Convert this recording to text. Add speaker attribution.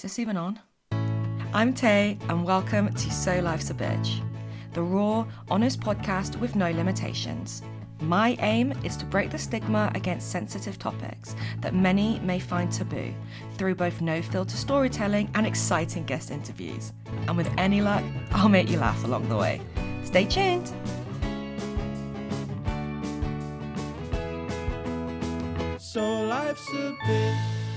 Speaker 1: is this even on? I'm Tay, and welcome to So Life's a Bitch, the raw, honest podcast with no limitations. My aim is to break the stigma against sensitive topics that many may find taboo through both no filter storytelling and exciting guest interviews. And with any luck, I'll make you laugh along the way. Stay tuned!
Speaker 2: So life's a bitch.